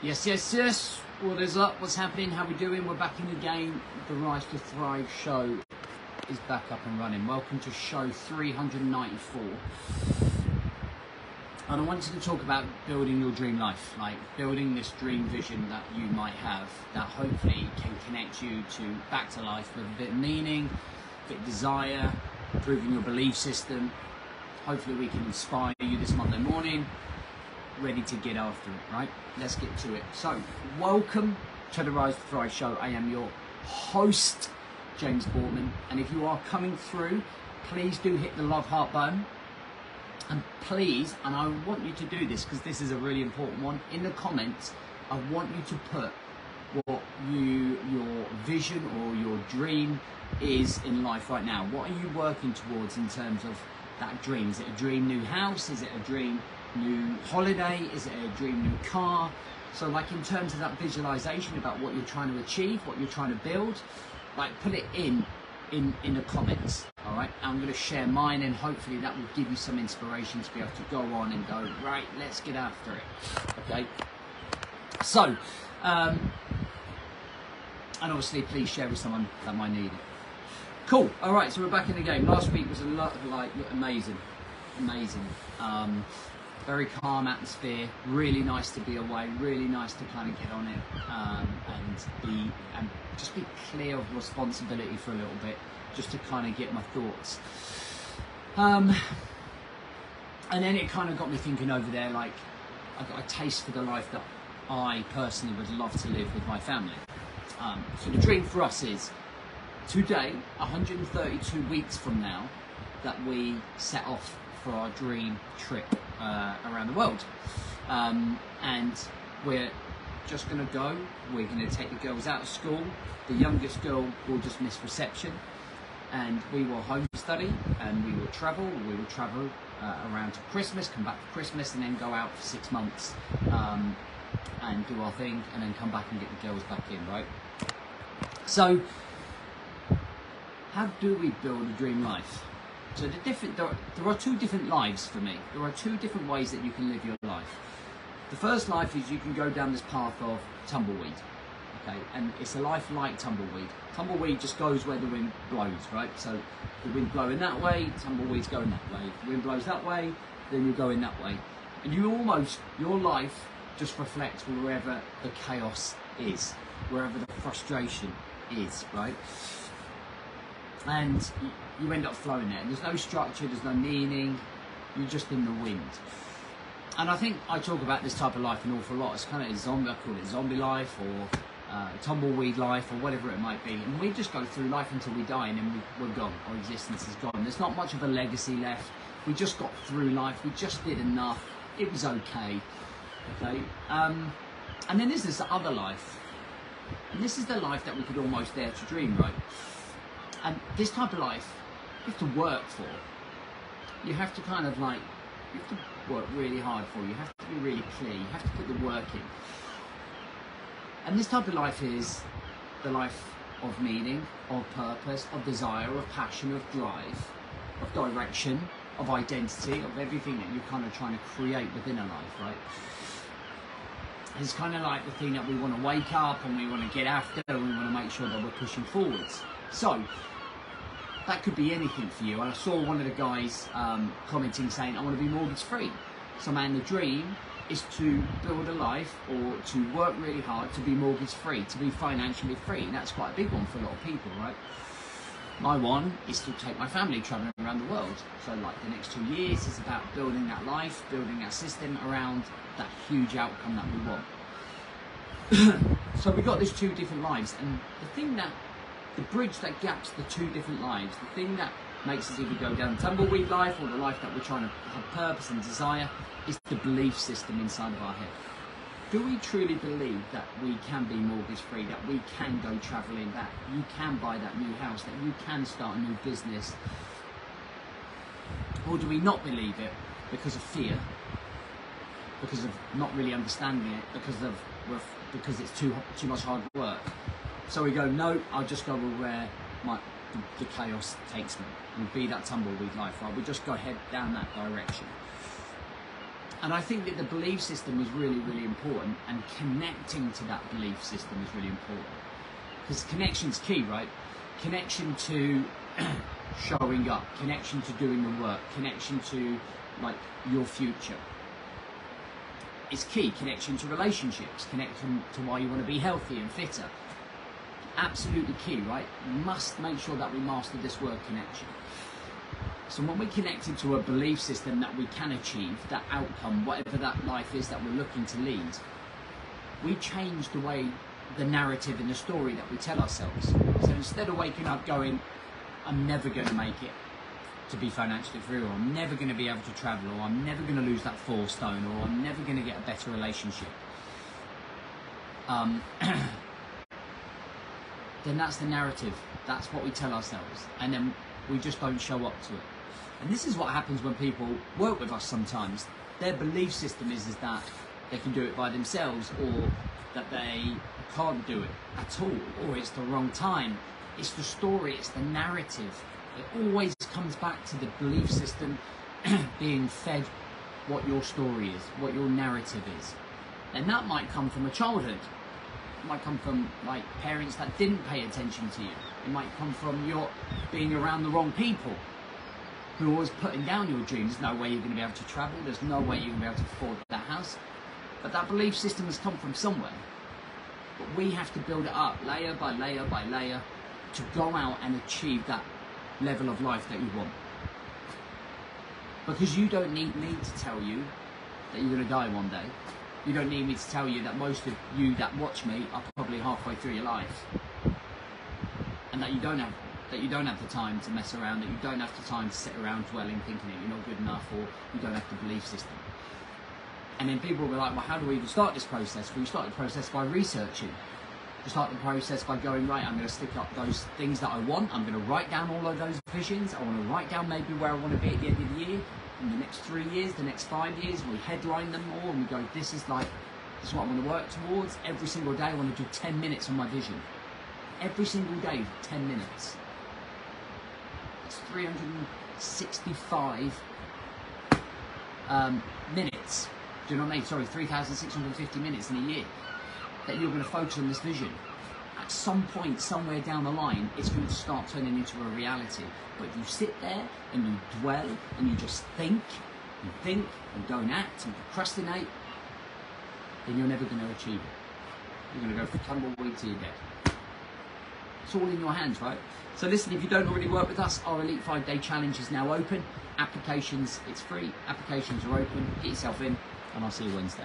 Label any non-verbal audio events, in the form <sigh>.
Yes, yes, yes. What is up? What's happening? How we doing? We're back in the game. The Rise to Thrive show is back up and running. Welcome to show 394. And I wanted to talk about building your dream life, like building this dream vision that you might have that hopefully can connect you to back to life with a bit of meaning, a bit of desire, improving your belief system. Hopefully we can inspire you this Monday morning ready to get after it, right? Let's get to it. So, welcome to the Rise to Thrive show. I am your host, James Boardman. And if you are coming through, please do hit the love heart button. And please, and I want you to do this because this is a really important one, in the comments, I want you to put what you your vision or your dream is in life right now. What are you working towards in terms of that dream? Is it a dream new house? Is it a dream new holiday? Is it a dream new car? So, like in terms of that visualization about what you're trying to achieve, what you're trying to build, like put it in in in the comments. All right, I'm going to share mine, and hopefully that will give you some inspiration to be able to go on and go right. Let's get after it. Okay. So, um, and obviously, please share with someone that might need it. Cool. All right, so we're back in the game. Last week was a lot of like amazing, amazing. Um, very calm atmosphere. Really nice to be away. Really nice to kind of get on it um, and be and just be clear of responsibility for a little bit, just to kind of get my thoughts. Um, and then it kind of got me thinking over there, like I got a taste for the life that I personally would love to live with my family. Um, so the dream for us is today, 132 weeks from now, that we set off for our dream trip uh, around the world. Um, and we're just going to go. We're going to take the girls out of school. The youngest girl will just miss reception. And we will home study and we will travel. We will travel uh, around to Christmas, come back for Christmas, and then go out for six months um, and do our thing, and then come back and get the girls back in, right? So, how do we build a dream life? So the different there are, there are two different lives for me. There are two different ways that you can live your life. The first life is you can go down this path of tumbleweed. Okay, and it's a life like tumbleweed. Tumbleweed just goes where the wind blows, right? So the wind blowing that way, tumbleweed's going that way. The wind blows that way, then you're going that way. And you almost your life just reflects wherever the chaos is, wherever the frustration is, right? And you end up flowing there. There's no structure, there's no meaning, you're just in the wind. And I think I talk about this type of life an awful lot. It's kind of a zombie, I call it zombie life or uh, tumbleweed life or whatever it might be. And we just go through life until we die and then we, we're gone. Our existence is gone. There's not much of a legacy left. We just got through life. We just did enough. It was okay. Okay. Um, and then there's this other life. And this is the life that we could almost dare to dream, right? And this type of life have to work for. You have to kind of like, you have to work really hard for. You have to be really clear. You have to put the work in. And this type of life is the life of meaning, of purpose, of desire, of passion, of drive, of direction, of identity, of everything that you're kind of trying to create within a life, right? It's kind of like the thing that we want to wake up and we want to get after and we want to make sure that we're pushing forwards. So, that could be anything for you. And I saw one of the guys um, commenting saying, I want to be mortgage free. So, man, the dream is to build a life or to work really hard to be mortgage free, to be financially free. And that's quite a big one for a lot of people, right? My one is to take my family traveling around the world. So, like the next two years is about building that life, building that system around that huge outcome that we want. <clears throat> so, we've got these two different lives. And the thing that the bridge that gaps the two different lives, the thing that makes us either go down tumbleweed life or the life that we're trying to have purpose and desire, is the belief system inside of our head. Do we truly believe that we can be mortgage free, that we can go travelling, that you can buy that new house, that you can start a new business? Or do we not believe it because of fear, because of not really understanding it, because of because it's too too much hard work? So we go, no, I'll just go where my, the, the chaos takes me and be that tumbleweed life, right? We just go head down that direction. And I think that the belief system is really, really important, and connecting to that belief system is really important. Because connection's key, right? Connection to <clears throat> showing up, connection to doing the work, connection to like your future. It's key. Connection to relationships, connection to why you want to be healthy and fitter. Absolutely key, right? Must make sure that we master this word connection. So when we connect into a belief system that we can achieve, that outcome, whatever that life is that we're looking to lead, we change the way the narrative and the story that we tell ourselves. So instead of waking up going, I'm never going to make it to be financially free, or I'm never going to be able to travel, or I'm never going to lose that four stone, or I'm never going to get a better relationship. Um, <clears throat> then that's the narrative. That's what we tell ourselves, and then we just don't show up to it. And this is what happens when people work with us sometimes. Their belief system is, is that they can do it by themselves, or that they can't do it at all, or it's the wrong time. It's the story, it's the narrative. It always comes back to the belief system <clears throat> being fed what your story is, what your narrative is. And that might come from a childhood. It might come from like parents that didn't pay attention to you. It might come from your being around the wrong people who are always putting down your dreams. There's no way you're going to be able to travel. There's no way you're going to be able to afford that house. But that belief system has come from somewhere. But we have to build it up layer by layer by layer to go out and achieve that level of life that you want. Because you don't need me to tell you that you're going to die one day. You don't need me to tell you that most of you that watch me are probably halfway through your life. And that you don't have that you don't have the time to mess around, that you don't have the time to sit around dwelling thinking that you're not good enough or you don't have the belief system. And then people will be like, well, how do we even start this process? Well, you start the process by researching. You start the process by going, right, I'm going to stick up those things that I want. I'm going to write down all of those visions. I want to write down maybe where I want to be at the end of the year, in the next three years, the next five years. We headline them all and we go, this is like, this is what I want to work towards. Every single day, I want to do 10 minutes on my vision. Every single day, 10 minutes. It's 365 um, minutes. Do you know what I mean? Sorry, 3,650 minutes in a year that you're going to focus on this vision. At some point, somewhere down the line, it's going to start turning into a reality. But if you sit there and you dwell and you just think and think and don't act and procrastinate, then you're never going to achieve it. You're going to go for tumbleweed to your death. It's all in your hands, right? So listen, if you don't already work with us, our Elite 5 Day Challenge is now open. Applications, it's free. Applications are open. Get yourself in, and I'll see you Wednesday.